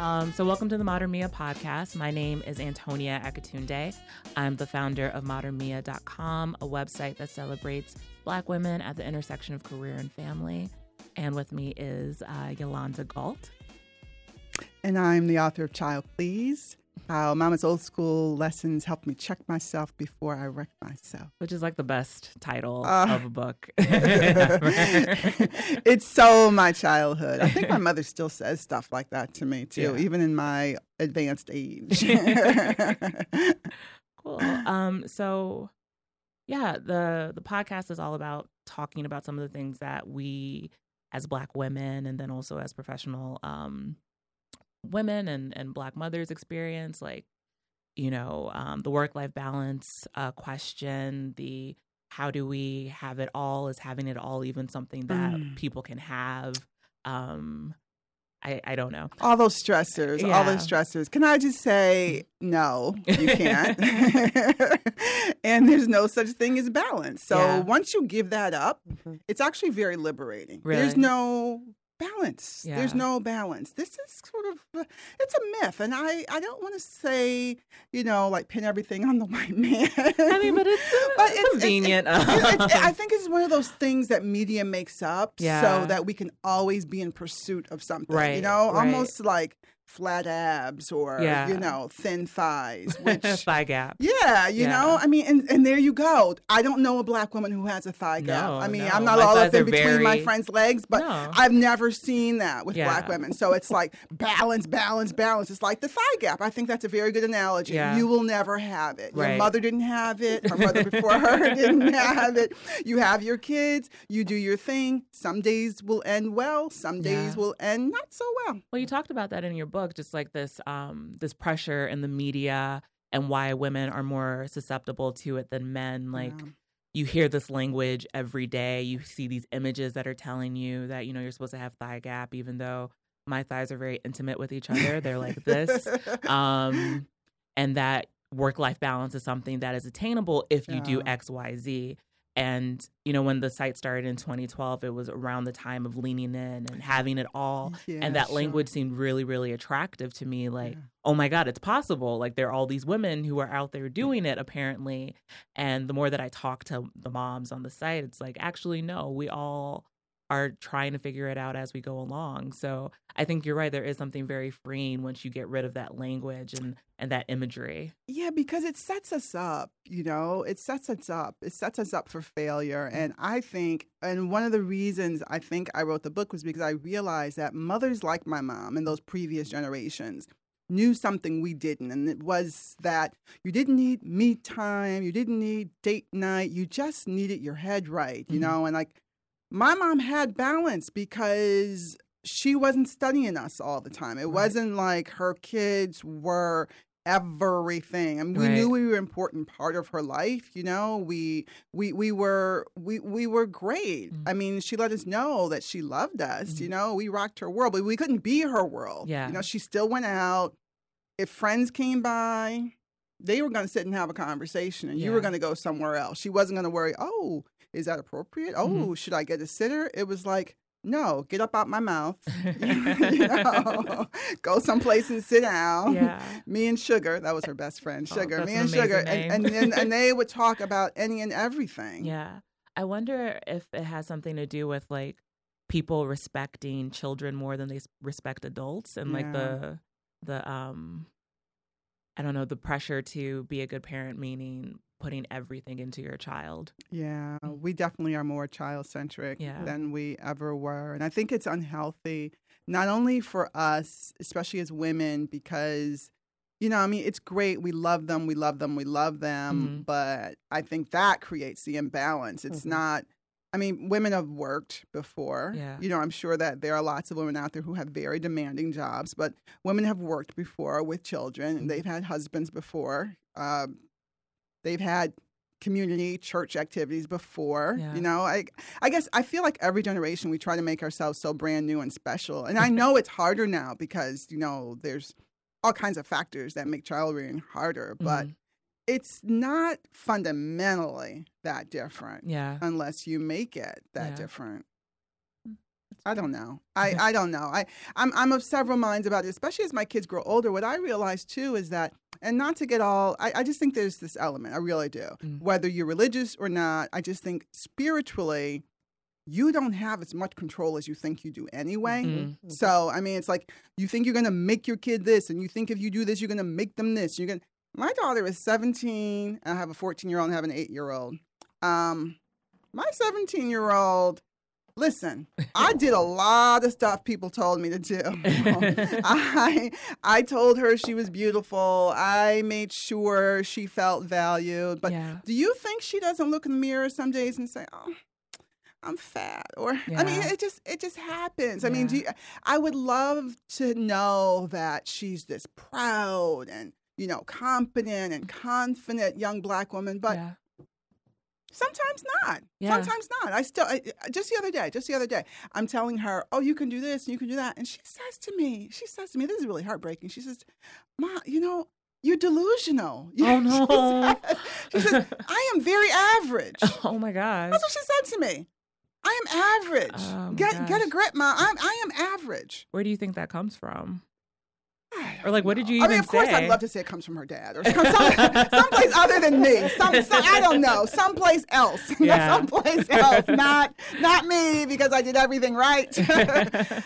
Um, so, welcome to the mater mea podcast. My name is Anthonia Akitunde. I'm the founder of matermea.com, a website that celebrates Black women at the intersection of career and family. And with me is uh, Ylonda Gault. And I'm the author of Child Please how Mama's Old School Lessons helped me check myself before I wreck myself. Which is like the best title uh, of a book. it's so my childhood. I think my mother still says stuff like that to me too, yeah. even in my advanced age. cool. Um, so yeah, the the podcast is all about talking about some of the things that we as black women and then also as professional um women and and black mothers experience like you know um, the work life balance uh, question the how do we have it all is having it all even something that mm. people can have um I, I don't know. All those stressors, yeah. all those stressors. Can I just say, no, you can't. and there's no such thing as balance. So yeah. once you give that up, mm-hmm. it's actually very liberating. Really? There's no balance. Yeah. There's no balance. This is sort of uh, it's a myth, and I I don't want to say you know like pin everything on the white man. I mean, but it's, uh, but it's convenient. It's, it's, I think it's one of those things that media makes up yeah. so that we can always be in pursuit of something. Right. You know, right. almost like flat abs or yeah. you know thin thighs which thigh gap. Yeah you yeah. know i mean and, and there you go. I don't know a black woman who has a thigh gap. No, i mean no. i'm not my all up in between very... my friends legs but no. i've never seen that with yeah. black women. So it's like balance balance balance. It's like the thigh gap. I think that's a very good analogy. You will never have it. Right. your mother didn't have it. Her mother before her didn't have it. You have your kids. You do your thing. Some days will end well. Some days will end not so well. Well you talked about that in your book book, just like this um, this pressure in the media and why women are more susceptible to it than men. Like yeah. you hear this language every day. You see these images that are telling you that you know you're supposed to have thigh gap, even though my thighs are very intimate with each other. They're like this, um, and that work life balance is something that is attainable if you yeah. do X, Y, Z. And, you know, when the site started in 2012, it was around the time of leaning in and having it all. Yeah, and that sure. language seemed really, really attractive to me. Like, yeah. oh my God, it's possible. Like, there are all these women who are out there doing it, apparently. And the more that I talk to the moms on the site, it's like, actually, no, we all are trying to figure it out as we go along. So I think you're right. There is something very freeing once you get rid of that language and and that imagery. Yeah, because it sets us up. You know, it sets us up. It sets us up for failure. Mm. And I think, and one of the reasons I think I wrote the book was because I realized that mothers like my mom and those previous generations knew something we didn't and it was that you didn't need me time you didn't need date night you just needed your head right you mm-hmm. know and like my mom had balance because she wasn't studying us all the time. It right. wasn't like her kids were everything. I mean, we right. knew we were an important part of her life. You know, we we we were we we were great. Mm-hmm. I mean, she let us know that she loved us. Mm-hmm. You know, we rocked her world, but we couldn't be her world. Yeah, you know, she still went out. If friends came by, they were going to sit and have a conversation, and yeah. you were going to go somewhere else. She wasn't going to worry. Oh, is that appropriate? Mm-hmm. Oh, mm-hmm. should I get a sitter? It was like, no, get up out my mouth. you know, go someplace and sit down. Yeah. Me and Sugar, that was her best friend, oh, Sugar. Oh, me and an Sugar, and, and, and, and they would talk about any and everything. Yeah, I wonder if it has something to do with like people respecting children more than they respect adults, and like the the um, I don't know, the pressure to be a good parent, meaning putting everything into your child. Yeah, mm. we definitely are more child centric yeah. than we ever were. And I think it's unhealthy, not only for us, especially as women, because, you know, I mean, it's great. We love them, we love them, we love them. Mm-hmm. But I think that creates the imbalance. It's mm-hmm. not. I mean, women have worked before. Yeah. You know, I'm sure that there are lots of women out there who have very demanding jobs, but women have worked before with children and they've had husbands before. Uh, They've had community church activities before yeah. you know i i guess i feel like every generation we try to make ourselves so brand new and special and i know it's harder now because you know there's all kinds of factors that make child rearing harder but mm-hmm. it's not fundamentally that different yeah unless you make it that yeah. different I don't know. I, I don't know. I I'm I'm of several minds about it, especially as my kids grow older. What I realize too is that, and not to get all, I, I just think there's this element. I really do. Mm. Whether you're religious or not, I just think spiritually, you don't have as much control as you think you do anyway. Mhm. So I mean, it's like you think you're gonna make your kid this, and you think if you do this, you're gonna make them this. You're gonna. My daughter is 17, I have a 14 year old and I have an eight year old. Um, my 17 year old. Listen, I did a lot of stuff people told me to do. I I told her she was beautiful. I made sure she felt valued. But yeah. do you think she doesn't look in the mirror some days and say, "Oh, I'm fat," or I mean, it just it just happens. I mean, do you, I would love to know that she's this proud and you know confident and confident young black woman, but yeah. Sometimes not. Yeah. Sometimes not. I still I, just the other day, just the other day, I'm telling her, "Oh, you can do this and you can do that," and she says to me, she says to me, this is really heartbreaking. She says, "Ma, you know." You're delusional. Oh, no. She says, she says, I am very average. Oh my gosh. That's what she said to me. I am average. Oh, get get a grip, ma. I'm I am average. Where do you think that comes from? Or, like, what did you know. I mean, of course, say? I'd love to say it comes from her dad or some, some, someplace other than me. Some, some, I don't know, someplace else. Yeah. someplace else, not not me because I did everything right.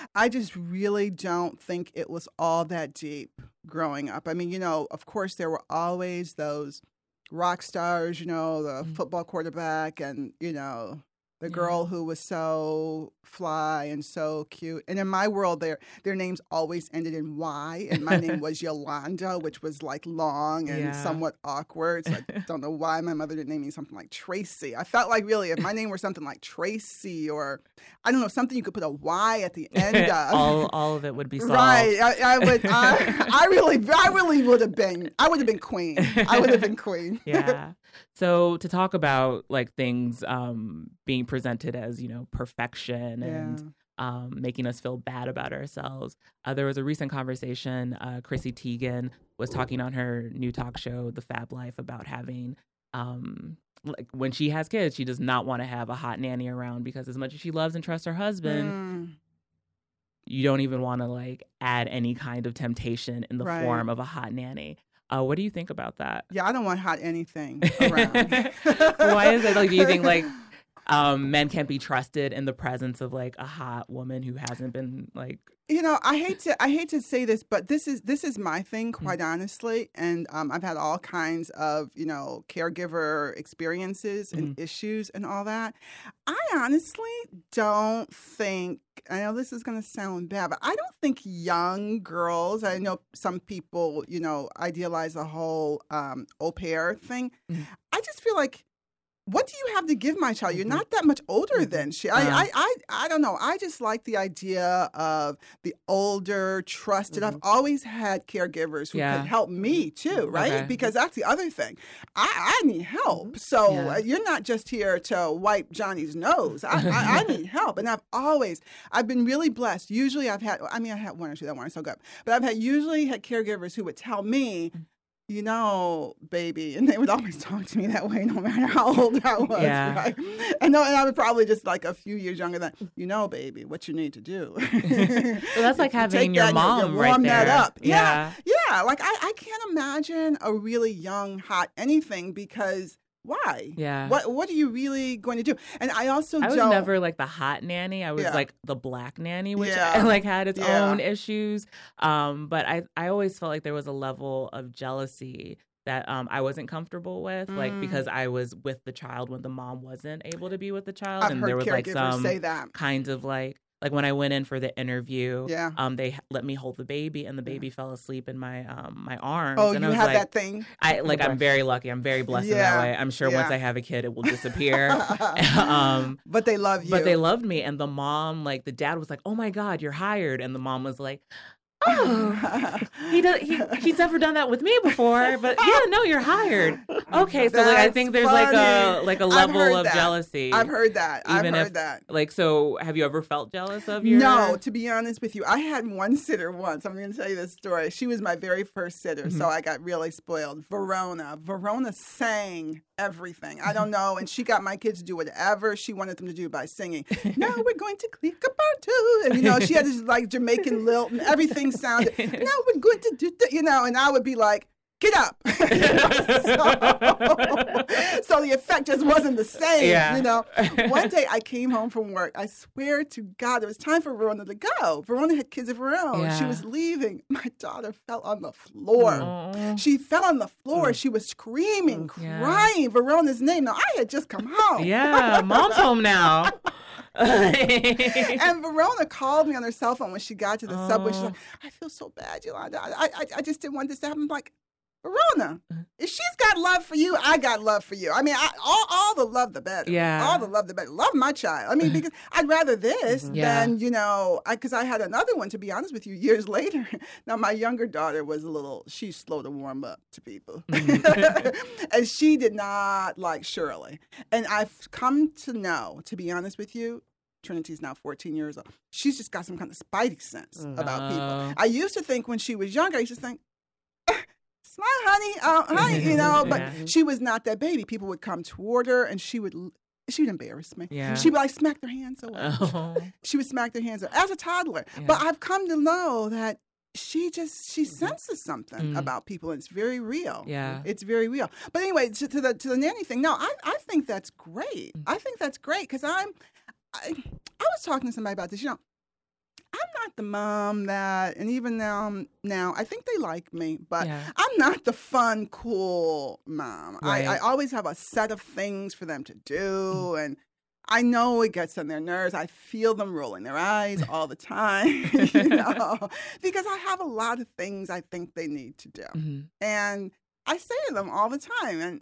I just really don't think it was all that deep growing up. I mean, you know, of course, there were always those rock stars, you know, the Mhm. football quarterback and, you know, the Yeah. girl who was so fly and so cute. And in my world, their their names always ended in Y, and my name was Ylonda, which was like long and Yeah. somewhat awkward. So I don't know why my mother didn't name me something like Tracy. I felt like really if my name were something like Tracy or I don't know something you could put a Y at the end of. all all of it would be solved. Right, I, I would. I, I really, I really would have been. I would have been queen. I would have been queen. yeah. So to talk about like things um being presented as, you know, perfection and um making us feel bad about ourselves. Uh, there was a recent conversation uh Chrissy Teigen was talking on her new talk show The Fab Life about having um like when she has kids, she does not want to have a hot nanny around because as much as she loves and trusts her husband, Mm, you don't even want to like add any kind of temptation in the Right. form of a hot nanny. Uh, what do you think about that? yeah, I don't want hot anything around. Why is it like? Do you think like um, men can't be trusted in the presence of like a hot woman who hasn't been like? you know i hate to i hate to say this but this is this is my thing Mm. quite honestly and um, i've had all kinds of you know caregiver experiences and Mm-hmm. issues and all that i honestly don't think i know this is going to sound bad but i don't think young girls i know some people you know idealize the whole um, au pair thing Mhm. i just feel like what do you have to give my child? You're Mhm. not that much older Mhm. than she. I, Uh-huh. I, I, I don't know. I just like the idea of the older, trusted. I've Mhm. always had caregivers who Yeah. could help me too, right? Okay. Because that's the other thing. I, I need help. So Yeah. uh, you're not just here to wipe Johnny's nose. I, I, I need help, and I've always, I've been really blessed. Usually, I've had. I mean, I had one or two that weren't so good, but I've had usually had caregivers who would tell me. You know, baby, and they would always talk to me that way, no matter how old I was. Yeah. Right? And no, and I was probably just like a few years younger than you know, baby, what you need to do. So that's like having your that and you- you mom right warm that there. up. Yeah, yeah. Like I, I can't imagine a really young, hot anything because why? yeah. What What are you really going to do? And I also I was don't. never like the hot nanny. I was Yeah. like the black nanny, which Yeah. like had its Yeah. own issues. Um, but I I always felt like there was a level of jealousy that um I wasn't comfortable with, like Mm. because I was with the child when the mom wasn't able to be with the child, I've and heard there was like some say that. kind of like like when I went in for the interview, Yeah. um, they let me hold the baby, and the baby fell asleep in my um my arms. Oh, and you I was have like, that thing. I like I'm very lucky. I'm very blessed in that way. I'm sure once I have a kid, it will disappear. um, but they love you. but they loved me, and the mom, like the dad, was like, "Oh my god, you're hired," and the mom was like, "Oh, he does. He, he's never done that with me before, but yeah, no, you're hired." Okay, so like I think there's like a like a level of that. jealousy. I've heard that. I've heard if- that. like so. Have you ever felt jealous of your? No, to be honest with you, I had one sitter once. I'm going to tell you this story. She was my very first sitter, Mm-hmm. so I got really spoiled. Verona. Verona sang everything. I don't know. And she got my kids to do whatever she wanted them to do by singing. now we're going to click a too. And, you know, she had this like Jamaican lilt and everything sounded, now we're going to do, you know, and I would be like, get up. so, so, the effect just wasn't the same. Yeah. You know, one day I came home from work. I swear to God, it was time for Verona to go. Verona had kids of her own. Yeah. She was leaving. My daughter fell on the floor. Aww. She fell on the floor. Mm. She was screaming, mm, yeah. crying Verona's name. Now I had just come home. Yeah, mom's home now. and Verona called me on her cell phone when she got to the oh. subway. She's oh. like, I feel so bad, Ylonda. I, I, I just didn't want this to happen. I'm like, Verona, uh-huh. if she's got love for you, I got love for you. I mean, I, all, all the love, the better. Yeah. All the love, the better. Love my child. I mean, because I'd rather this mm-hmm. yeah. than, you know, because I, I, had another one, to be honest with you, years later. Now, my younger daughter was a little, she's slow to warm up to people. Mm-hmm. and she did not like Shirley. And I've come to know, to be honest with you, Trinity's now 14 years old. She's just got some kind of spidey sense about people. I used to think when she was younger, I used to think, smile, honey, uh, honey, you know. But yeah. she was not that baby. People would come toward her, and she would she would embarrass me. Yeah. She'd like, smack their hands away. Oh. She would smack their hands away as a toddler. Yeah. But I've come to know that she just she mm-hmm. senses something mm. about people and it's very real yeah it's very real but anyway to, to the to the nanny thing no i i think that's great mm. i think that's great because i'm I, I was talking to somebody about this you know I'm not the mom that, and even now, now I think they like me, but yeah. I'm not the fun, cool mom. Right. I, I, always have a set of things for them to do, mm. and I know it gets on their nerves. I feel them rolling their eyes all the time, you know, because I have a lot of things I think they need to do, mm-hmm. and I say to them all the time, and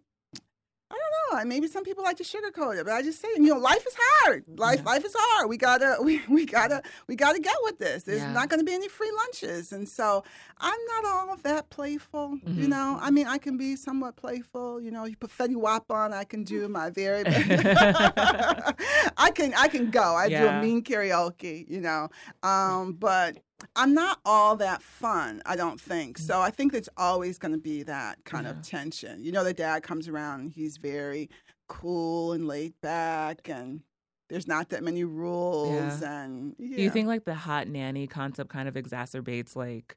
I don't know. Maybe some people like to sugarcoat it, but I just say, you know, life is hard. Life, yeah. life is hard. We gotta, we, we gotta, we gotta get with this. There's yeah. not going to be any free lunches, and so I'm not all that playful. Mm-hmm. You know, I mean, I can be somewhat playful. You know, you put Fetty Wap on, I can do my very. I can, I can go. I yeah. do a mean karaoke. You know, um, but I'm not all that fun, I don't think. Mm. So I think there's always going to be that kind yeah. of tension. You know, the dad comes around, he's very cool and laid back and there's not that many rules yeah. and yeah. Do you think like the hot nanny concept kind of exacerbates like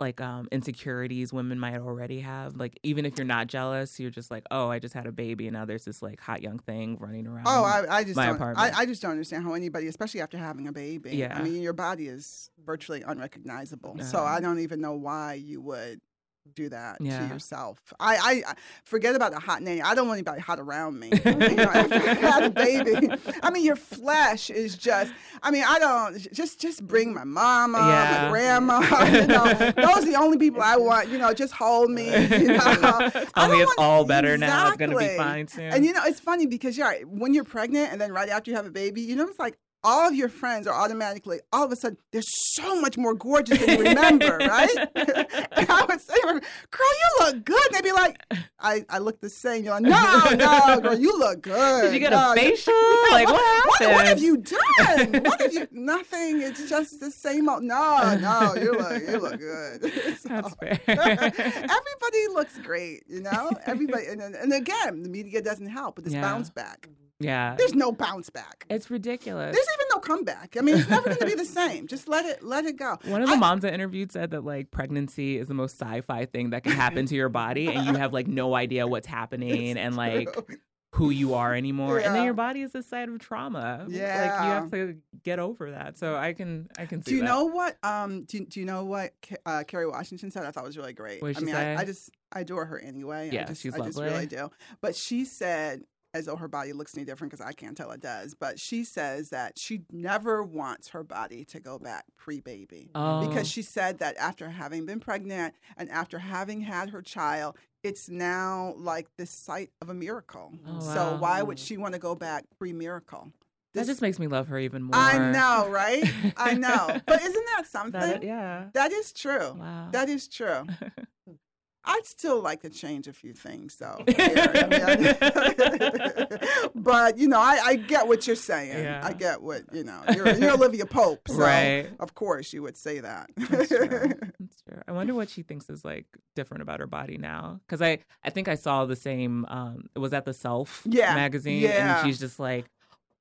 like um insecurities women might already have like even if you're not jealous you're just like oh i just had a baby and now there's this like hot young thing running around oh i, I just my don't, apartment. I, I just don't understand how anybody especially after having a baby yeah i mean your body is virtually unrecognizable uh, so i don't even know why you would do that yeah. to yourself. I, I forget about the hot nanny. I don't want anybody hot around me. you know, after you had a baby, I mean, your flesh is just. I mean, I don't just just bring my mama, yeah. my grandma. You know, those are the only people I want. You know, just hold me. You know, tell me it's all better exactly. now. It's gonna be fine soon. And you know, it's funny because you're right. When you're pregnant and then right after you have a baby, you know, it's like all of your friends are automatically, all of a sudden, they're so much more gorgeous than you remember, right? and I would say, girl, you look good. And they'd be like, I, I look the same. You're like, no, no, girl, you look good. Did you get no, a facial? Like, what, what happened? What, what, have you done? What have you, nothing. It's just the same old, no, no, you look, you look good. So, That's fair. everybody looks great, you know? Everybody, and, and again, the media doesn't help with this yeah. bounce back. Yeah. There's no bounce back. It's ridiculous. There's even no comeback. I mean, it's never going to be the same. Just let it let it go. One of the I, moms I interviewed said that like pregnancy is the most sci-fi thing that can happen to your body and you have like no idea what's happening and like who you are anymore. Yeah. And then your body is a site of trauma. Yeah. Like you have to get over that. So I can I can Do you that. know what um do, do you know what uh, Kerry Washington said? I thought was really great. I mean, I, I, just I adore her anyway. Yeah, I just, she's I just really do. But she said as though her body looks any different because I can't tell it does. But she says that she never wants her body to go back pre baby oh. because she said that after having been pregnant and after having had her child, it's now like the site of a miracle. Oh, wow. So why would she want to go back pre miracle? This, that just makes me love her even more. I know, right? I know. But isn't that something? That, yeah. That is true. Wow. That is true. I'd still like to change a few things, though. I mean, but but you know, I, I get what you're saying. Yeah. I get what you know. You're, you're Olivia Pope, so Right. of course you would say that. That's true. That's true. I wonder what she thinks is like different about her body now. Because I, I think I saw the same. Um, it was at the Self Yeah, magazine, yeah. and she's just like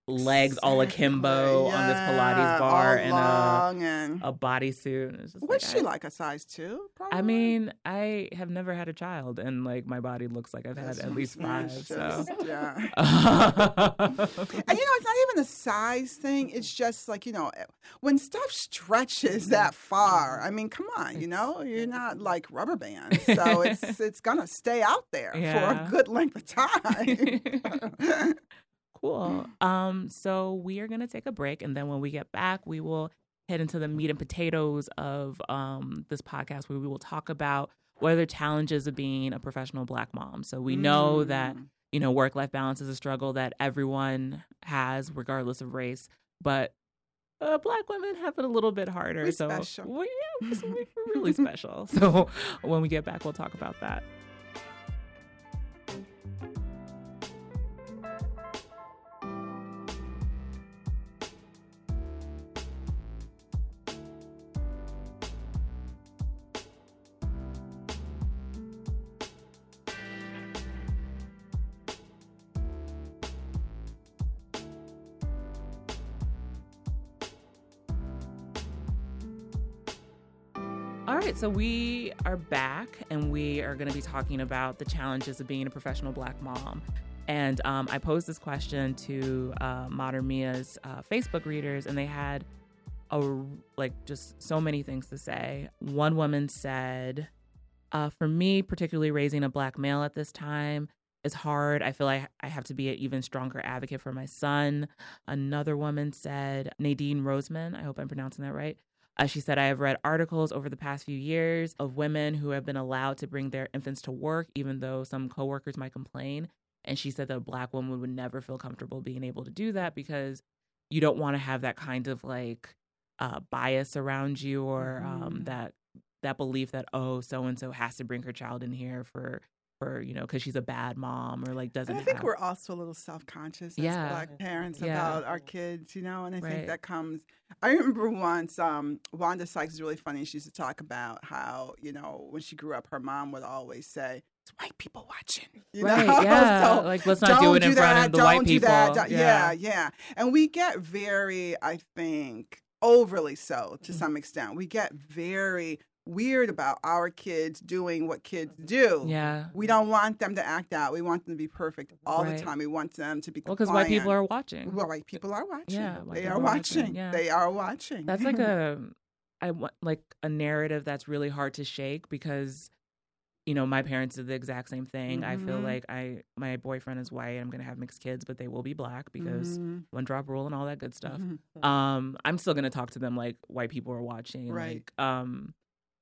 legs all akimbo on this Pilates bar and a and a bodysuit. What's like, she I- like? A size two? Probably. I mean, I have never had a child, and like my body looks like I've had at least five. So. yeah. yeah, And you know, it's not even a size thing. It's just like, you know, eh, when stuff stretches mm-hmm. that far, I mean, come on, you know, you're not like rubber bands. So it's it's gonna stay out there for a good length of time. Cool. Um, so we are gonna take a break, and then when we get back, we will head into the meat and potatoes of um this podcast, where we will talk about what are the challenges of being a professional Black mom. So we know that Mm. you know work life balance is a struggle that everyone has, regardless of race, but. Uh, black women have it a little bit harder, We so special. we, yeah, we're, we're really special. So when we get back, we'll talk about that. So we are back and we are going to be talking about the challenges of being a professional black mom. And um, I posed this question to uh, mater mea's uh, Facebook readers, and they had a like just so many things to say. One woman said, uh, "For me, particularly raising a black male at this time is hard. I feel like I have to be an even stronger advocate for my son." Another woman said, Nadine Roseman. I hope I'm pronouncing that right. Uh, she said, I have read articles over the past few years of women who have been allowed to bring their infants to work, even though some coworkers might complain. And she said that a black woman would never feel comfortable being able to do that because you don't want to have that kind of like uh, bias around you or um, Mhm. that that belief that oh so and so has to bring her child in here for for you know because she's a bad mom or like doesn't And I think have we're also a little self conscious as Yeah. black parents Yeah. about our kids, you know, and I Right. think that comes. I remember once, um, Wanda Sykes is really funny. She used to talk about how, you know, when she grew up, her mom would always say, It's white people watching. You right know? yeah So like let's not do it in do front that, of the don't white do people that, don't- yeah, yeah. And we get very, I think, overly so to Mhm. some extent. We get very weird about our kids doing what kids do. yeah We don't want them to act out. We want them to be perfect all Right. the time. We want them to be well because white people are watching Well, white people are watching. Yeah, they are watching, watching. yeah. They are watching. That's like a I want like a narrative that's really hard to shake because you know my parents did the exact same thing. I feel Mhm. like I my boyfriend is white. I'm gonna have mixed kids, but they will be black because Mhm. one drop rule and all that good stuff. Mhm. Um, I'm still gonna talk to them like white people are watching. Right. Like, um,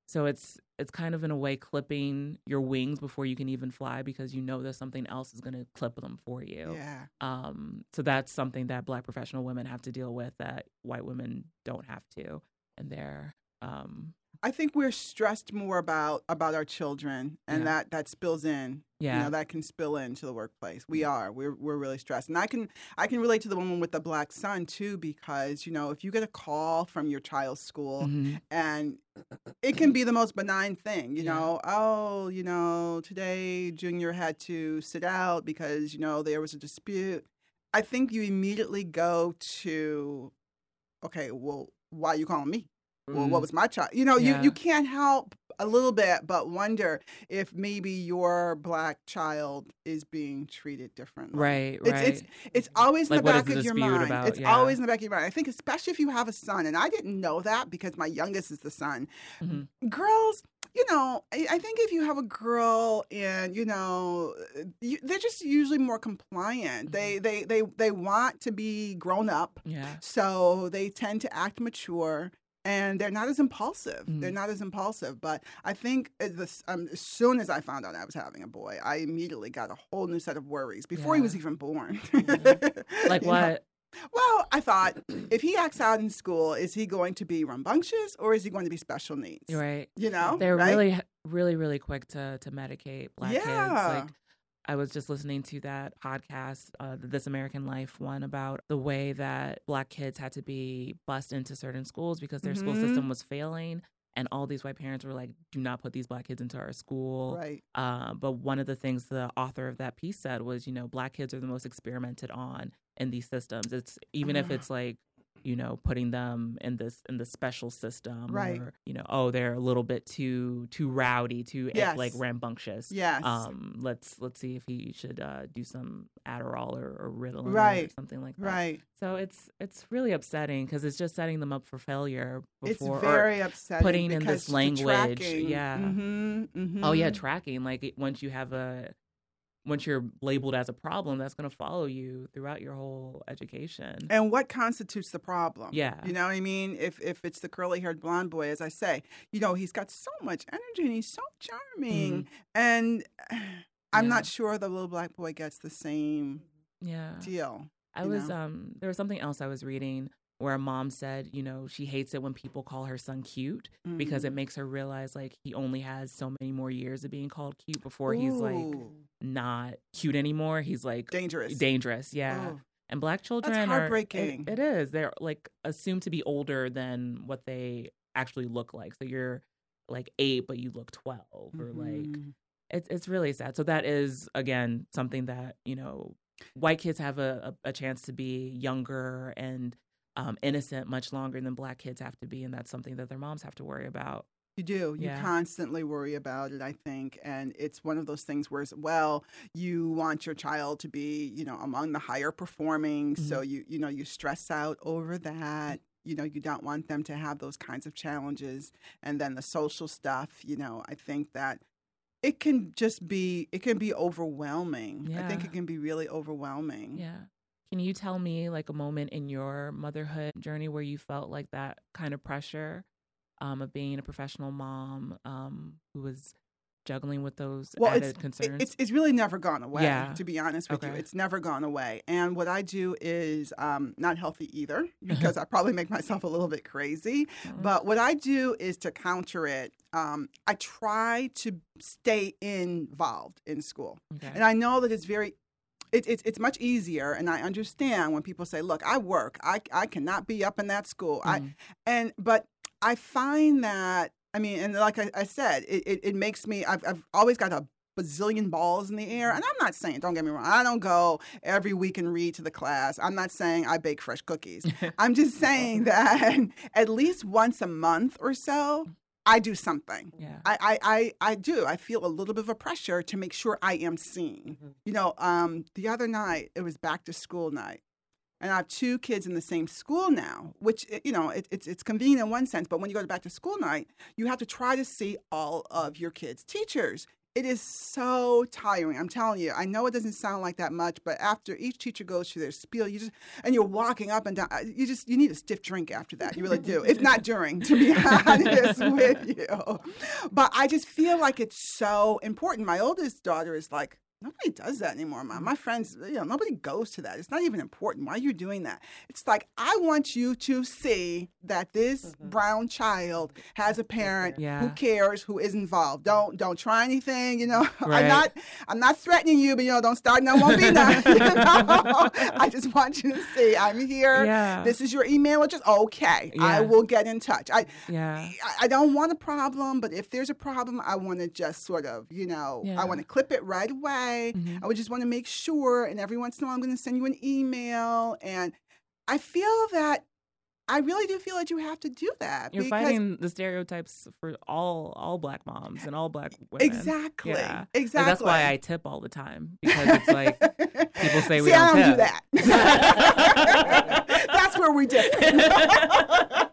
so it's it's kind of in a way clipping your wings before you can even fly because you know that something else is gonna clip them for you. Yeah. Um, so that's something that black professional women have to deal with that white women don't have to. And they're um I think we're stressed more about about our children, and Yeah. that that spills in. Yeah. You know, that can spill into the workplace. We are. We're we're really stressed, and I can I can relate to the woman with the black son too, because you know if you get a call from your child's school, mhm. and it can be the most benign thing, you Yeah. know. Oh, you know, today Junior had to sit out because you know there was a dispute. I think you immediately go to, okay, well, why are you calling me? Well, Mm. what was my child? You know, Yeah. you you can't help a little bit but wonder if maybe your black child is being treated differently. right, It's right. it's it's always in Like, the back of your mind. about? It's Yeah. always in the back of your mind. I think especially if you have a son, and I didn't know that because my youngest is the son. Mhm. Girls, you know, I, I think if you have a girl and you know, you, they're just usually more compliant. They Mm-hmm. they they they want to be grown up, yeah. so they tend to act mature. And they're not as impulsive. They're Mhm. not as impulsive. But I think this, um, as soon as I found out I was having a boy, I immediately got a whole new set of worries before he was even born. Like You know? what? Well, I thought if he acts out in school, is he going to be rambunctious or is he going to be special needs? Right. You know, They're right? really really really quick to to medicate black kids. Yeah. Like I was just listening to that podcast, uh, This American Life one, about the way that black kids had to be bused into certain schools because their mm-hmm. school system was failing. And all these white parents were like, do not put these black kids into our school. Right. Uh, but one of the things the author of that piece said was, you know, black kids are the most experimented on in these systems. It's even uh. if it's like you know putting them in this in the special system right. or you know oh they're a little bit too too rowdy too yes. like rambunctious. Yes. Um let's let's see if he should uh do some adderall or, or ritalin right. or something like that. Right. So it's it's really upsetting because it's just setting them up for failure before it's very upsetting putting in this language. yeah. Mm-hmm, mm-hmm. oh yeah tracking. Like once you have a once you're labeled as a problem, that's going to follow you throughout your whole education. And what constitutes the problem? Yeah. You know what I mean? If if it's the curly haired blonde boy, as I say, you know, he's got so much energy and he's so charming. Mm-hmm. And I'm yeah. not sure the little black boy gets the same yeah. deal. I was know? um there was something else I was reading where a mom said, you know, she hates it when people call her son cute mm-hmm. because it mm. makes her realize like he only has so many more years of being called cute before Ooh. he's like not cute anymore. He's like dangerous. Dangerous, yeah. Oh. And black children That's heartbreaking. Are, it, it is. They're like assumed to be older than what they actually look like. So you're like eight, but you look 12 mm-hmm. or like mm-hmm. it's it's really sad. So that is again something that you know white kids have a, a, a chance to be younger and um, innocent much longer than black kids have to be, and that's something that their moms have to worry about. You do. You constantly worry about it, I think. And it's one of those things where, well, you want your child to be, you know, among the higher performing. Mm-hmm. So you, you know, you stress out over that. You know, you don't want them to have those kinds of challenges. And then the social stuff, you know, I think that it can just be, it can be overwhelming. Yeah. I think it can be really overwhelming. Yeah. Can you tell me like a moment in your motherhood journey where you felt like that kind of pressure um, of being a professional mom um, who was juggling with those well, added it's, concerns? It's, it's really never gone away, yeah. to be honest with okay. you. It's never gone away. And what I do is um, not healthy either because I probably make myself a little bit crazy. Mm-hmm. But what I do is to counter it, um, I try to stay involved in school. Okay. And I know that it's very it, it, it's much easier and i understand when people say look i work. I, I cannot be up in that school. Mm. i and but i find that i mean and like i, I said it, it, it, makes me I've, I've always got a bazillion balls in the air and i'm not saying don't get me wrong i don't go every week and read to the class. I'm not saying i bake fresh cookies. I'm just saying that at least once a month or so I do something. Yeah. I, I, I, I, do. I feel a little bit of a pressure to make sure I am seen. Mm-hmm. You know, um, the other night, it was back to school night. And I have two kids in the same school now, which, eh, you know, it, it's, it's convenient in one sense. But when you go to back to school night, you have to try to see all of your kids' teachers. It is so tiring. I'm telling you. I know it doesn't sound like that much, but after each teacher goes through their spiel, you just and you're walking up and down. Uh, you just you need a stiff drink after that. You really do. if not during, to be honest with you. But I just feel like it's so important. My oldest daughter is like, Nobody does that anymore, mom. My friends, you know, nobody goes to that. It's not even important. Why are you doing that? It's like I want you to see that this mm-hmm. brown child has a parent yeah. who cares, who is involved. Don't don't try anything. You know, right. I'm not I'm not threatening you, but you know, don't start no won't be none. you know? I just want you to see I'm here. Yeah. This is your email address. Okay, yeah. I will get in touch. I yeah. I, I don't want a problem, but if there's a problem, I want to just sort of you know yeah. I want to clip it right away Mm-hmm. I would just want to make sure. And every once in a while, I'm going to send you an email. And I feel that I really do feel that you have to do that. You're fighting the stereotypes for all all black moms and all black women. Exactly. Yeah. Exactly. that's why I tip all the time because it's like people say we See, don't, I don't tip. do that. that's where we differ.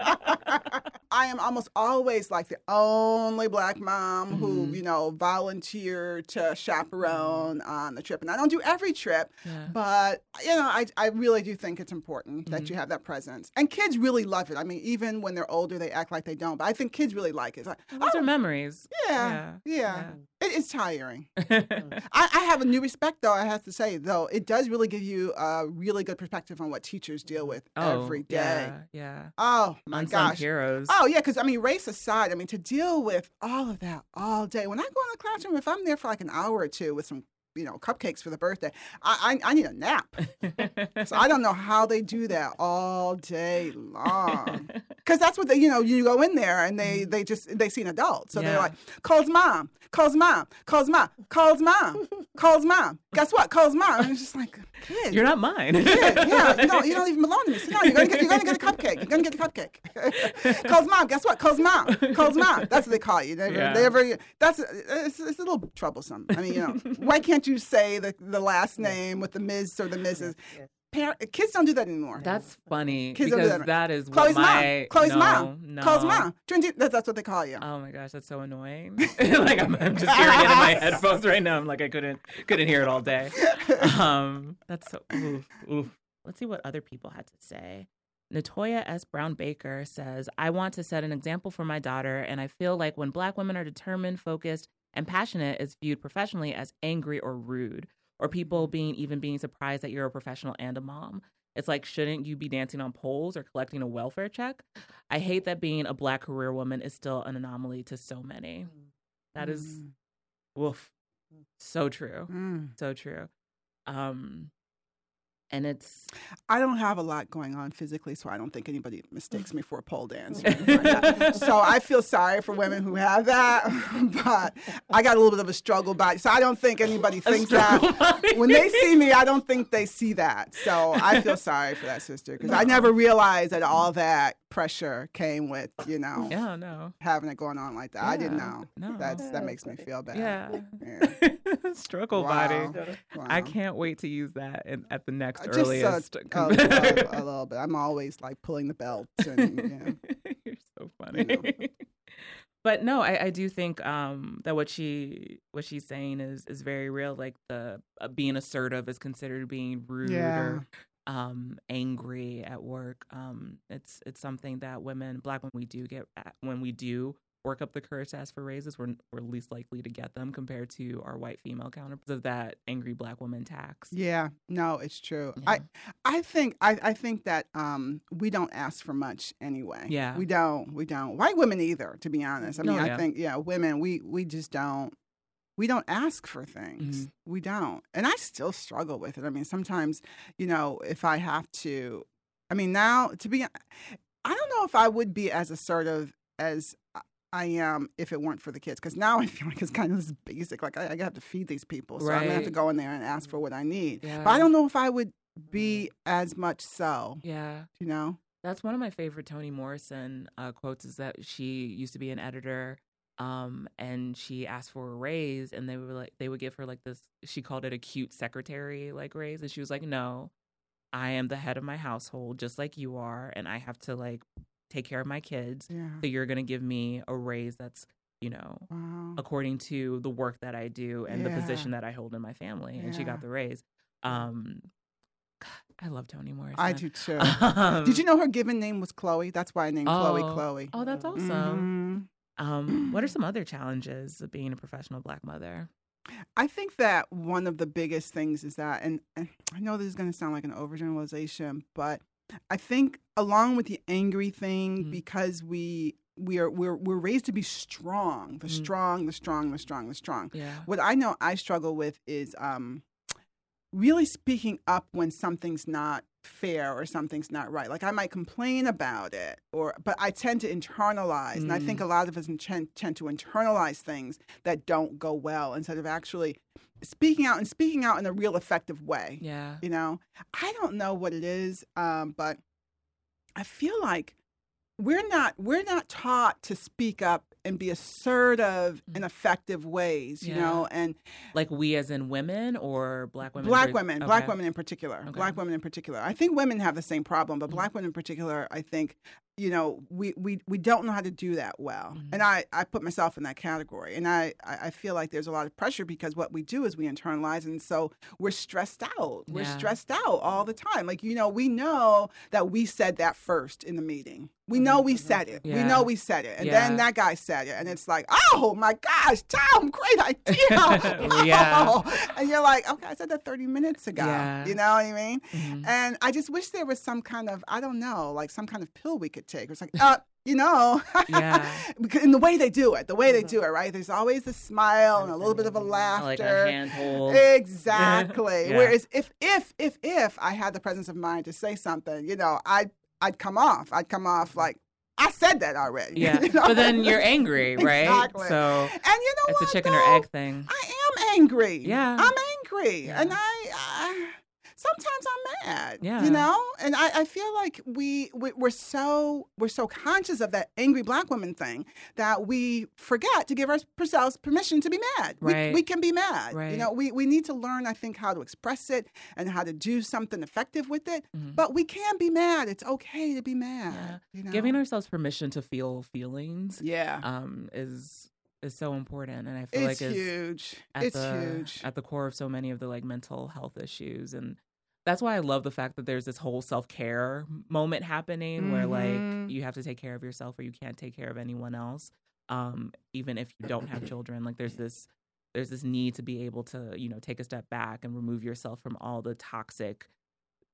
I am almost always like the only black mom mm-hmm. who, you know, volunteered to chaperone mm-hmm. on the trip. And I don't do every trip, yeah. but, you know, I, I really do think it's important mm-hmm. that you have that presence. And kids really love it. I mean, even when they're older, they act like they don't. But I think kids really like it. It's like, Those oh, are memories. Yeah. Yeah. yeah. It is tiring. Mm. I, I, have a new respect, though, I have to say, though. It does really give you a really good perspective on what teachers deal with oh, every day. Yeah. yeah. Oh, my Unsung gosh. heroes. Oh, yeah, because I mean, race aside, I mean, to deal with all of that all day. When I go in the classroom, if I'm there for like an hour or two with some you know, cupcakes for the birthday. I I, I need a nap. so I don't know how they do that all day long. Because that's what they, you know, you go in there and they mm-hmm. they just they see an adult, so yeah. they're like, calls mom, calls mom, calls mom, calls mom, calls mom. Guess what? Calls mom. And it's just like, kid, you're not mine. Kid, yeah, you don't, you don't even belong to me. So no, you're gonna get you're gonna get a cupcake. You're gonna get the cupcake. calls mom. Guess what? Calls mom. Calls mom. That's what they call you. They, yeah. they ever, that's it's, it's a little troublesome. I mean, you know, why can't you say the the last name with the Ms. or the Mrs. Parent, kids don't do that anymore. That's funny kids because don't do that, that is Chloe's my, mom. Chloe's no, mom. No. Chloe's mom. That's, that's what they call you. Oh my gosh, that's so annoying. like I'm, I'm, just hearing it in my headphones right now. I'm like I couldn't couldn't hear it all day. Um, that's so. Oof, oof. Let's see what other people had to say. Natoya S. Brown Baker says, I want to set an example for my daughter, and I feel like when Black women are determined, focused, and passionate, is viewed professionally as angry or rude or people being even being surprised that you're a professional and a mom. It's like, shouldn't you be dancing on poles or collecting a welfare check? I hate that being a black career woman is still an anomaly to so many. That is, mm. woof, so true, mm. so true. Um, and it's I don't have a lot going on physically, so I don't think anybody mistakes me for a pole dancer. so I feel sorry for women who have that, but I got a little bit of a struggle body, so I don't think anybody thinks that body. when they see me. I don't think they see that, so I feel sorry for that sister because no. I never realized that all that pressure came with you know yeah no having it going on like that. Yeah, I didn't know. No, that's that makes me feel bad. Yeah, yeah. struggle wow. body. Wow. I can't wait to use that in, at the next next Just earliest. A, a, little, a, little bit. I'm always like pulling the belt. And, you know, You're so funny. You know. but no, I, I do think um, that what she what she's saying is is very real. Like the uh, being assertive is considered being rude yeah. or um, angry at work. Um, it's it's something that women, black women, we do get when we do work up the courage to ask for raises, we're, we're least likely to get them compared to our white female counterparts of that angry black woman tax. Yeah, no, it's true. Yeah. I I think I, I think that um, we don't ask for much anyway. Yeah, we don't. We don't. White women either, to be honest. I mean, yeah. I think yeah, women we we just don't. We don't ask for things. Mm-hmm. We don't. And I still struggle with it. I mean, sometimes, you know, if I have to, I mean, now to be, I don't know if I would be as assertive as I am if it weren't for the kids. Because now I feel like it's kind of this basic, like I, I have to feed these people. So right. I'm going to have to go in there and ask for what I need. Yeah. But I don't know if I would be as much so. Yeah. You know? That's one of my favorite Toni Morrison uh, quotes is that she used to be an editor um, and she asked for a raise and they were like they would give her like this she called it a cute secretary like raise and she was like no I am the head of my household just like you are and I have to like take care of my kids. Yeah. So you're going to give me a raise that's, you know, wow. according to the work that I do and yeah. the position that I hold in my family. And she got the raise. Um, I love Toni Morrison. I do too. Um, Did you know her given name was Chloe? That's why I named oh, Chloe Chloe. Oh, that's awesome. Mm-hmm. Um, what are some other challenges of being a professional black mother? I think that one of the biggest things is that, and, and I know this is going to sound like an overgeneralization, but I think along with the angry thing, mm-hmm. because we we are we're we're raised to be strong, the mm-hmm. strong, the strong, the strong, the strong. Yeah. What I know I struggle with is um really speaking up when something's not fair or something's not right. Like I might complain about it, or but I tend to internalize, mm. and I think mm. a lot of us tend, tend to internalize things that don't go well instead of actually speaking out and speaking out in a real effective way. Yeah, you know, I don't know what it is, um, but I feel like we're not we're not taught to speak up and be assertive in mm. effective ways, you yeah. know, and like we as in women or black women. Black women, okay. black women in particular, okay. black women in particular. I think women have the same problem, but mm-hmm. black women in particular, I think you know we, we we don't know how to do that well. Mm-hmm. and i i put myself in that category. And I, I feel like there's a lot of pressure because what we do is we internalize. And so we're stressed out. We're yeah. stressed out all the time. Like you know we know that we said that first in the meeting we know we mm-hmm. said it yeah. we know we said it and yeah. then that guy said it and it's like oh my gosh tom great idea yeah. and you're like okay i said that 30 minutes ago Yeah. you know what i mean mm-hmm. and i just wish there was some kind of i don't know like some kind of pill we could take. It's like, uh, you know. Yeah. in the way they do it, the way they do it, right? There's always a smile and a little bit of a laughter. Like a handhold. Exactly. Yeah. Whereas if if if if I had the presence of mind to say something, you know, I'd I'd come off. I'd come off mm. like I said that already. Yeah. you know? But then you're angry, right? Exactly. So and you know it's what, a chicken though? or egg thing. I am angry. Yeah. I'm angry. Yeah. And I, I sometimes I'm mad. Yeah. You know? And I, I feel like we, we we're so we're so conscious of that angry black woman thing that we forget to give ourselves permission to be mad. Right. We, we can be mad. Right. You know, we, we need to learn, I think, how to express it and how to do something effective with it. Mhm. But we can be mad. It's okay to be mad. Yeah. You know? Giving ourselves permission to feel feelings Yeah. um, is is so important, and I feel It's like is huge. It's the huge. at the core of so many of the like mental health issues and that's why I love the fact that there's this whole self care moment happening where Mhm. like you have to take care of yourself or you can't take care of anyone else, um, even if you don't have children. Like there's this there's this need to be able to you know take a step back and remove yourself from all the toxic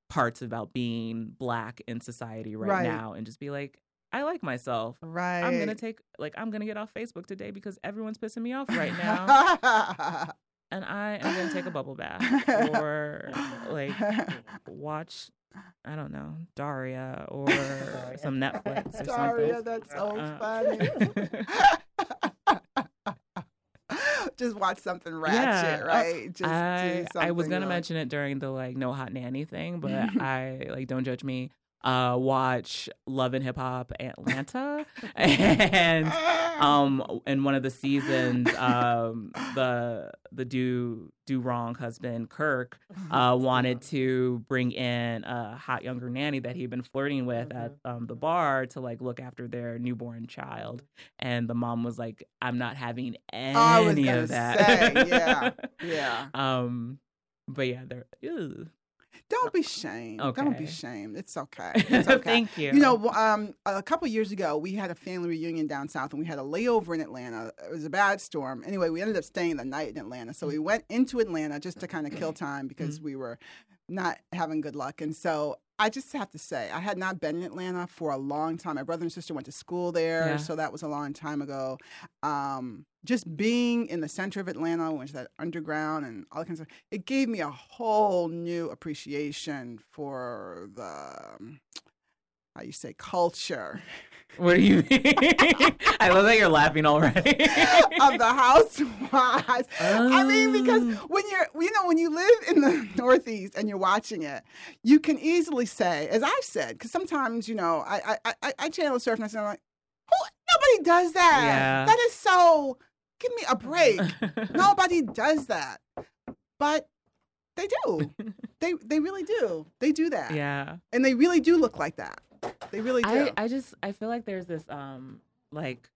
parts about being black in society right, Right. now and just be like I like myself. right. I'm gonna take like I'm gonna get off Facebook today because everyone's pissing me off right now and I am gonna take a bubble bath or like watch I don't know Daria or some Netflix or Daria, something. that's so Uh, funny. Just watch something ratchet, Yeah. right? Just I I was gonna like- mention it during the like no hot nanny thing, but I like don't judge me. Uh, watch Love and Hip Hop Atlanta, and um in one of the seasons um the the do do wrong husband kirk uh wanted to bring in a hot younger nanny that he'd been flirting with at um the bar to like look after their newborn child and the mom was like i'm not having any of that say, yeah, yeah. um but yeah they're ew. Don't be uh, shamed. Don't be Okay. shamed. It's okay. It's okay. thank you You know, um, a couple years ago, we had a family reunion down south, and we had a layover in Atlanta. It was a bad storm. Anyway, we ended up staying the night in Atlanta. So we mm. went into Atlanta just to kind of kill mm. time because mm. we were not having good luck. And so I just have to say, I had not been in Atlanta for a long time. My brother and sister went to school there, Yeah. so that was a long time ago. Um, just being in the center of Atlanta, which is that underground and all that kind of stuff, it gave me a whole new appreciation for the um, how you say culture what do you mean i love that you're laughing already of the housewives. I mean, because Oh. when you're, you know, when you live in the Northeast and you're watching it, you can easily say, as I've said, because sometimes, you know, I, I, I, I channel surf and I say, I'm like, Who, nobody does that. Yeah. That is so. Give me a break. nobody does that, but they do. they, they really do. They do that, yeah and they really do look like that. They really do. I, I just I feel like there's this um like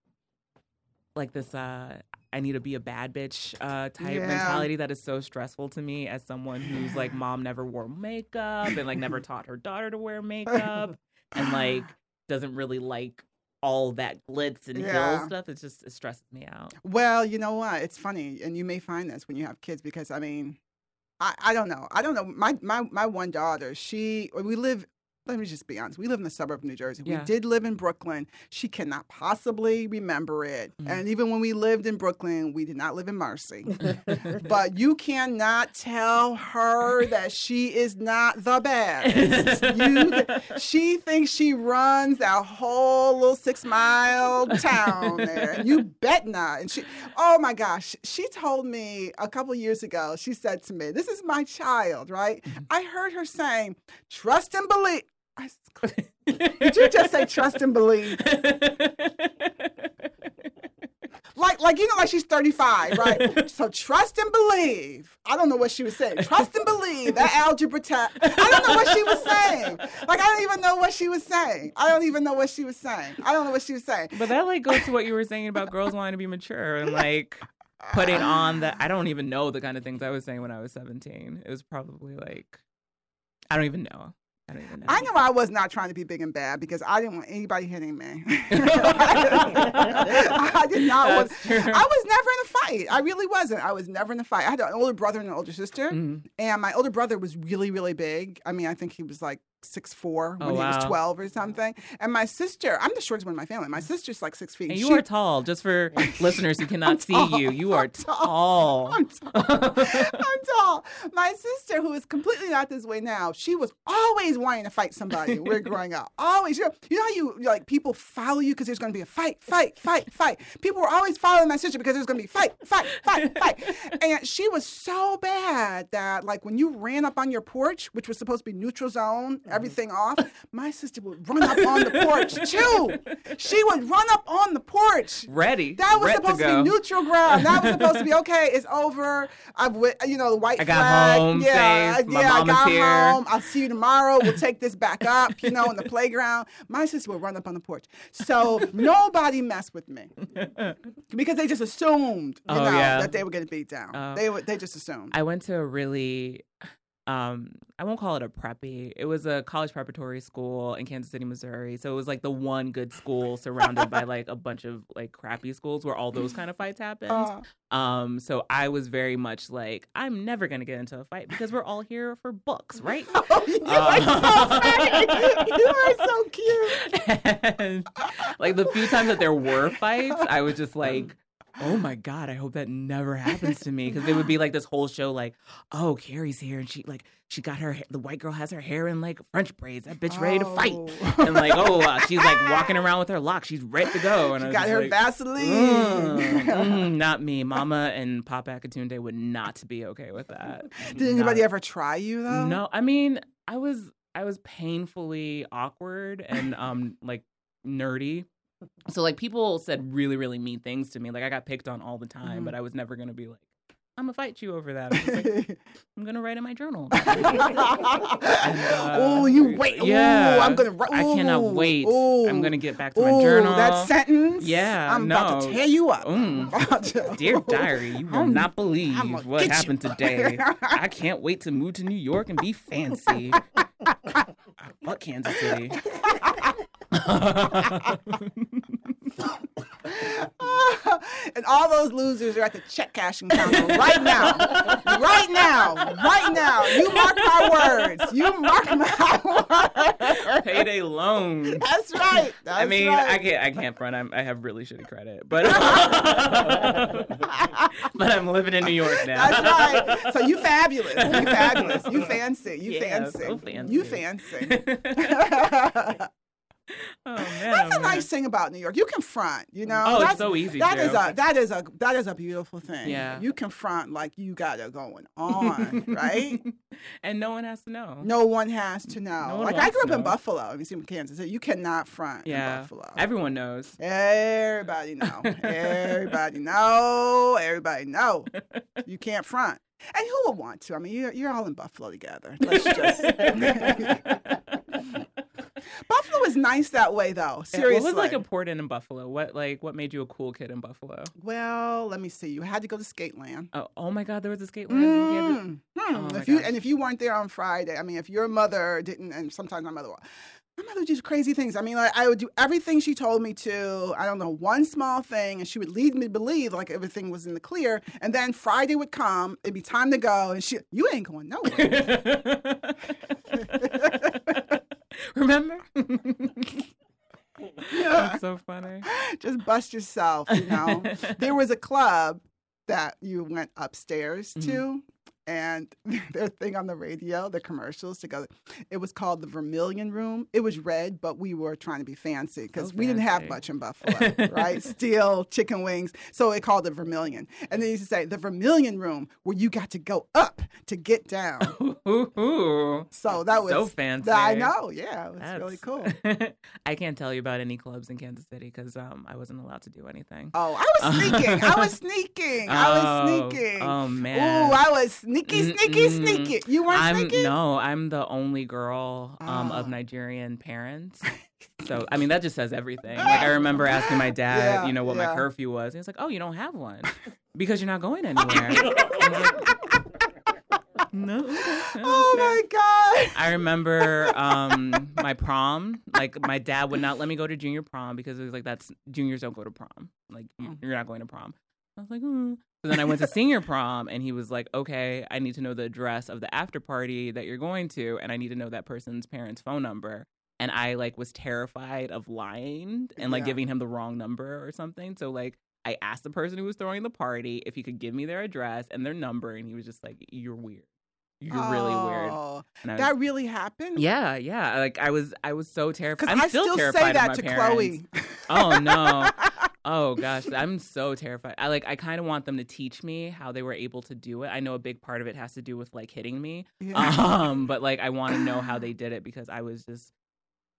like this uh I need to be a bad bitch uh type Yeah. mentality that is so stressful to me as someone who's like mom never wore makeup and like never taught her daughter to wear makeup and like doesn't really like all that glitz and Yeah. hill stuff. It just it stresses me out. Well, you know what? It's funny, and you may find this when you have kids because I mean, I, I don't know. I don't know. My my my one daughter, she we live. Let me just be honest. We live in the suburb of New Jersey. Yeah. We did live in Brooklyn. She cannot possibly remember it. Mhm. And even when we lived in Brooklyn, we did not live in Marcy. but you cannot tell her that she is not the best. You, she thinks she runs that whole little six mile town there. And you bet not. And she, oh my gosh, she told me a couple years ago, she said to me, This is my child, right? I heard her saying, Trust and believe. I Did you just say trust and believe? Like, like you know, like she's 35, right? so trust and believe. I don't know what she was saying. Trust and believe that algebra test. I don't know what she was saying. Like, I don't even know what she was saying. I don't even know what she was saying. I don't know what she was saying. But that like goes to what you were saying about girls wanting to be mature and like putting on the I don't even know the kind of things I was saying when I was 17. It was probably like I don't even know. I don't even know. I know I was not trying to be big and bad because I didn't want anybody hitting me. I did not want. I was never in a fight. I really wasn't. I was never in a fight. I had an older brother and an older sister, Mhm. and my older brother was really, really big. I mean, I think he was like six four oh, when Oh, he was twelve or something. And my sister, I'm the shortest one in my family. My sister's like six feet. And you She- are tall. Just for listeners who cannot see tall. you, you are I'm tall. tall. I'm tall. I'm tall. My sister, who is completely not this way now, she was always wanting to fight somebody. We're growing up. Always. You know, you know how you like people follow you because there's going to be a fight, fight, fight, fight. People were always following my sister because there's going to be fight, fight, fight, fight. And she was so bad that like when you ran up on your porch, which was supposed to be neutral zone, Mm-hmm. everything off, my sister would run up on the porch too. She would run up on the porch. Ready. That was supposed to to, be neutral ground. That was supposed to be okay. It's over. I've you know the white I got flag. home yeah, safe. Yeah. I got here. home. I'll see you tomorrow. We'll take this back up. You know, in the playground. My sister would run up on the porch, so nobody messed with me because they just assumed, you Oh, know, yeah. that they were going to beat down. Oh. they would. They just assumed. I went to a really um I won't call it a preppy. It was a college preparatory school in Kansas City, Missouri. So it was like the one good school surrounded by like a bunch of like crappy schools where all those kind of fights happened. Uh, Um so I was very much like I'm never going to get into a fight because we're all here for books, right? oh, you are so funny. you are so cute. and like the few times that there were fights, I was just like, oh my god, I hope that never happens to me because it would be like this whole show, like, oh, Carrie's here and she like she got her the white girl has her hair in like French braids. That bitch ready to fight. Oh. And like, oh, uh, she's like walking around with her locks. She's ready to go. And She was got her like, Vaseline. "Mm, mm, not me. Mama and Papa Akitunde would not be okay with that. Did anybody Not- ever try you though? no, I mean, I was I was painfully awkward and um like nerdy. So like people said really really mean things to me. Like I got picked on all the time, Mhm. but I was never gonna be like I'm gonna fight you over that. I was like, I'm gonna write in my journal. uh, oh, you wait. yeah, Ooh, I'm gonna. ri- I cannot wait. Ooh, I'm gonna get back to my journal. That sentence. Yeah, I'm about to tear you up. Mm. I'm about to- Dear diary, you will I'm- not believe what get you. happened today. I can't wait to move to New York and be fancy. Fuck Kansas City. and all those losers are at the check cashing counter right now. right now. Right now. You mark my words. You mark my words. Payday loan. That's right. That's I mean, right. I can't. I can't front. I'm, I have really shitty credit, but but I'm living in New York now. That's right. So you fabulous. You fabulous. You fancy. You Yeah, fancy. so fancy. You fancy. oh man, That's oh, a nice thing about New York. You confront, you know. Oh, it's That's- so easy That is a that is a that is a beautiful thing. Yeah. You confront like you got it going on, right? and no one has to know. No one has to know. No like I grew up in. Buffalo. You see, in Kansas you cannot front yeah, in Buffalo. everyone knows. Everybody know. Everybody know. Everybody know. You can't front. And who would want to? I mean, you're, you're all in Buffalo together. Let's just. Buffalo is nice that way, though. Yeah, Seriously. What was like important in Buffalo? What like what made you a cool kid in Buffalo? well, let me see. You had to go to Skateland. Oh, oh my God, there was a skate land. in Kansas. Mm, hmm. Oh if you gosh. and if you weren't there on Friday, I mean, if your mother didn't, and sometimes my mother, will, my mother would do crazy things. I mean, like I would do everything she told me to. I don't know one small thing, and she would lead me to believe like everything was in the clear. And then Friday would come, it'd be time to go, and she, you ain't going nowhere. Remember? That's so funny. Just bust yourself, you know. there was a club that you went upstairs Mm-hmm. to and their thing on the radio the commercials together. It was called the vermilion room. It was red but we were trying to be fancy because So we didn't have much in buffalo right? Steel chicken wings. So it called it vermilion. And they used to say the vermilion room where you got to go up to get down. Ooh, so that was so fancy. i know. Yeah it was really cool. I can't tell you about any clubs in Kansas City because um, I wasn't allowed to do anything. oh i was sneaking. I was sneaking. I was Oh, sneaking. Oh man. Ooh, I was sneaky, sneaky, Mm-mm. sneaky. You weren't I'm sneaky? no, I'm the only girl um, of Ah. Nigerian parents. So I mean that just says everything. Like I remember asking my dad, Yeah, you know, what yeah. my curfew was. He was like, "Oh, you don't have one because you're not going anywhere." Like, no. okay, Oh my God. I remember um, my prom. Like my dad would not let me go to junior prom because it was like that's juniors don't go to prom. Like Mm. you're not going to prom. I was like, mm. So then I went to senior prom and he was like, okay, I need to know the address of the after party that you're going to and I need to know that person's parents' phone number. And I like was terrified of lying and like Yeah. giving him the wrong number or something. So like I asked the person who was throwing the party if he could give me their address and their number and he was just like, You're weird. You're really weird. Oh, And was, That really happened? yeah, yeah. Like I was I was so terrified. I'm I still, still terrified say that to parents. Chloe. Oh no. Oh gosh, I'm so terrified. I like I kind of want them to teach me how they were able to do it. I know a big part of it has to do with like hitting me. Yeah. Um, but like I want to know how they did it because I was just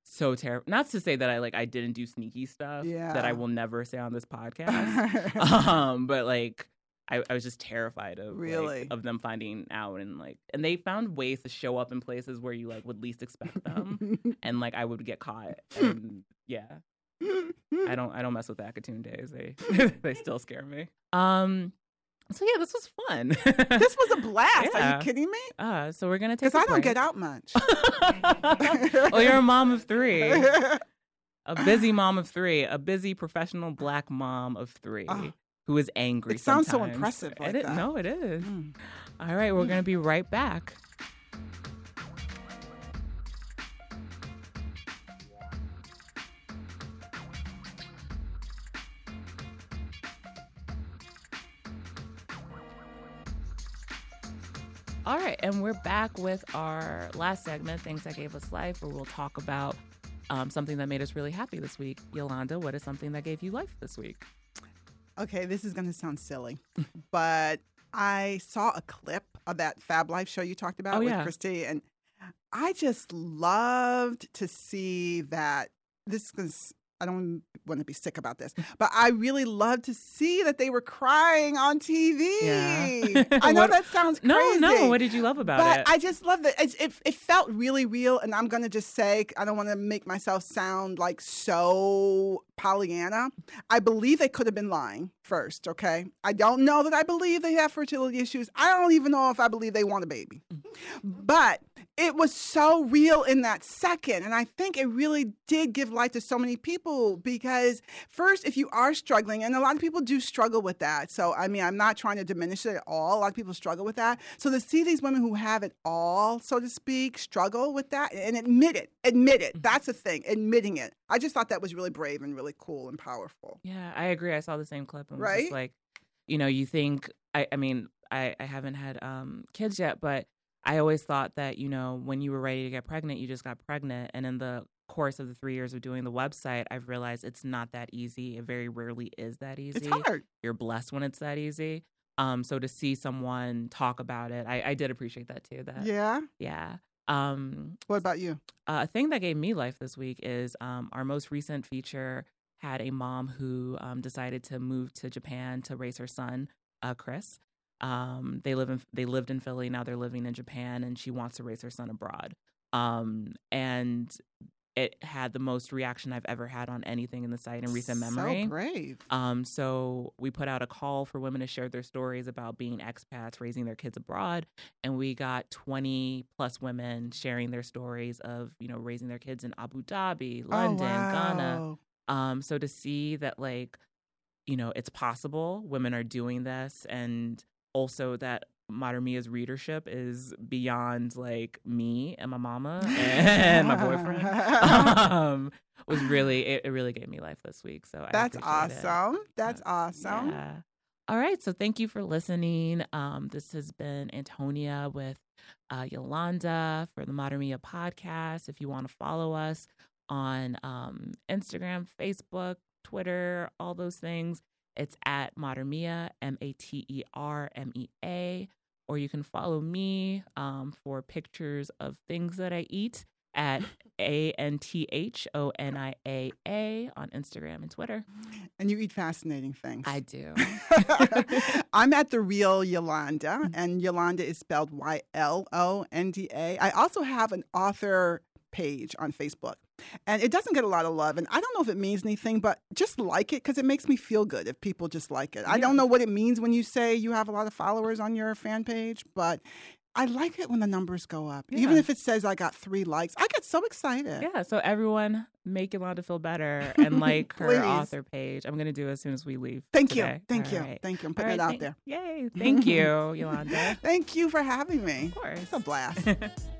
so terrified. Not to say that I like I didn't do sneaky stuff that I will never say on this podcast. um, but like I, I was just terrified of like, Really? of them finding out and like and they found ways to show up in places where you like would least expect them and like I would get caught and yeah I don't I don't mess with Akitundes. They they still scare me. Um so yeah, this was fun. this was a blast. Are you kidding me? uh so we're gonna take Because I don't get out much. well, you're a mom of three. A busy mom of three. A busy professional black mom of three. Oh. who is angry. It sounds so impressive like It. No, it is. Mm. All right, we're gonna be right back. And we're back with our last segment, Things That Gave Us Life, where we'll talk about um, something that made us really happy this week. Ylonda, what is something that gave you life this week? Okay, this is going to sound silly, but I saw a clip of that Fab Life show you talked about Oh, with yeah. Chrissy, and I just loved to see that. This is, I don't want to be sick about this, but I really loved to see that they were crying on TV. Yeah. I know What- that sounds crazy. No, no. What did you love about but it? I just love that it, it. It felt really real, and I'm gonna just say I don't want to make myself sound like so Pollyanna. I believe they could have been lying first. Okay, I don't know that I believe they have fertility issues. I don't even know if I believe they want a baby, mm. but it was so real in that second, and I think it really did give life to so many people because first, if you are struggling, and a lot of people do struggle with that. So I mean, I'm not trying to diminish it at all. A lot of people struggle with that. So to see these women who have it all, so to speak, struggle with that and admit it, admit it. That's the thing, admitting it. I just thought that was really brave and really cool and powerful. Yeah, I agree. I saw the same clip and was Right? just like, you know, you think I I mean, I, I haven't had um kids yet, but I always thought that, you know, when you were ready to get pregnant, you just got pregnant. And in the course of the three years of doing the website, I've realized it's not that easy. It very rarely is that easy. It's hard. You're blessed when it's that easy. Um, so to see someone talk about it, I, I did appreciate that too. That Yeah. yeah. Um, What about you? uh, a thing that gave me life this week is um, our most recent feature had a mom who um, decided to move to Japan to raise her son, uh, Chris. Um, they live in they lived in Philly now they're living in Japan, and she wants to raise her son abroad. Um, and it had the most reaction I've ever had on anything in the site in recent memory. So brave. Um, so we put out a call for women to share their stories about being expats, raising their kids abroad, and we got 20 plus women sharing their stories of, you know, raising their kids in Abu Dhabi, London, oh, Ghana. Um, so to see that like, you know, it's possible, women are doing this and also that mater mea's readership is beyond like me and my mama and my boyfriend. um, was really it, it really gave me life this week. So I That's appreciate it. awesome. That's awesome. Yeah. All right. So thank you for listening. Um, this has been Anthonia with uh, Ylonda for the Modern Mia podcast. If you want to follow us on um, Instagram, Facebook, Twitter, all those things, it's at mater mea, M A T E R M E A. Or you can follow me um, for pictures of things that I eat at A N T H O N I A A on Instagram and Twitter. And you eat fascinating things. I do. I'm at the real Ylonda, Mm-hmm. and Ylonda is spelled Y L O N D A. I also have an author page on Facebook, and it doesn't get a lot of love. And I don't know if it means anything, but just like it because it makes me feel good if people just like it. I don't know what it means when you say you have a lot of followers on your fan page, but I like it when the numbers go up. Yeah. Even if it says I got three likes, I get so excited. Yeah. So everyone make Ylonda feel better and like her author page. I'm gonna do it as soon as we leave. Thank today. you. Thank All you. Right. Thank you. I'm putting right, it out thank, there. Yay. Thank you, Ylonda. thank you for having me. Of course. It's a blast.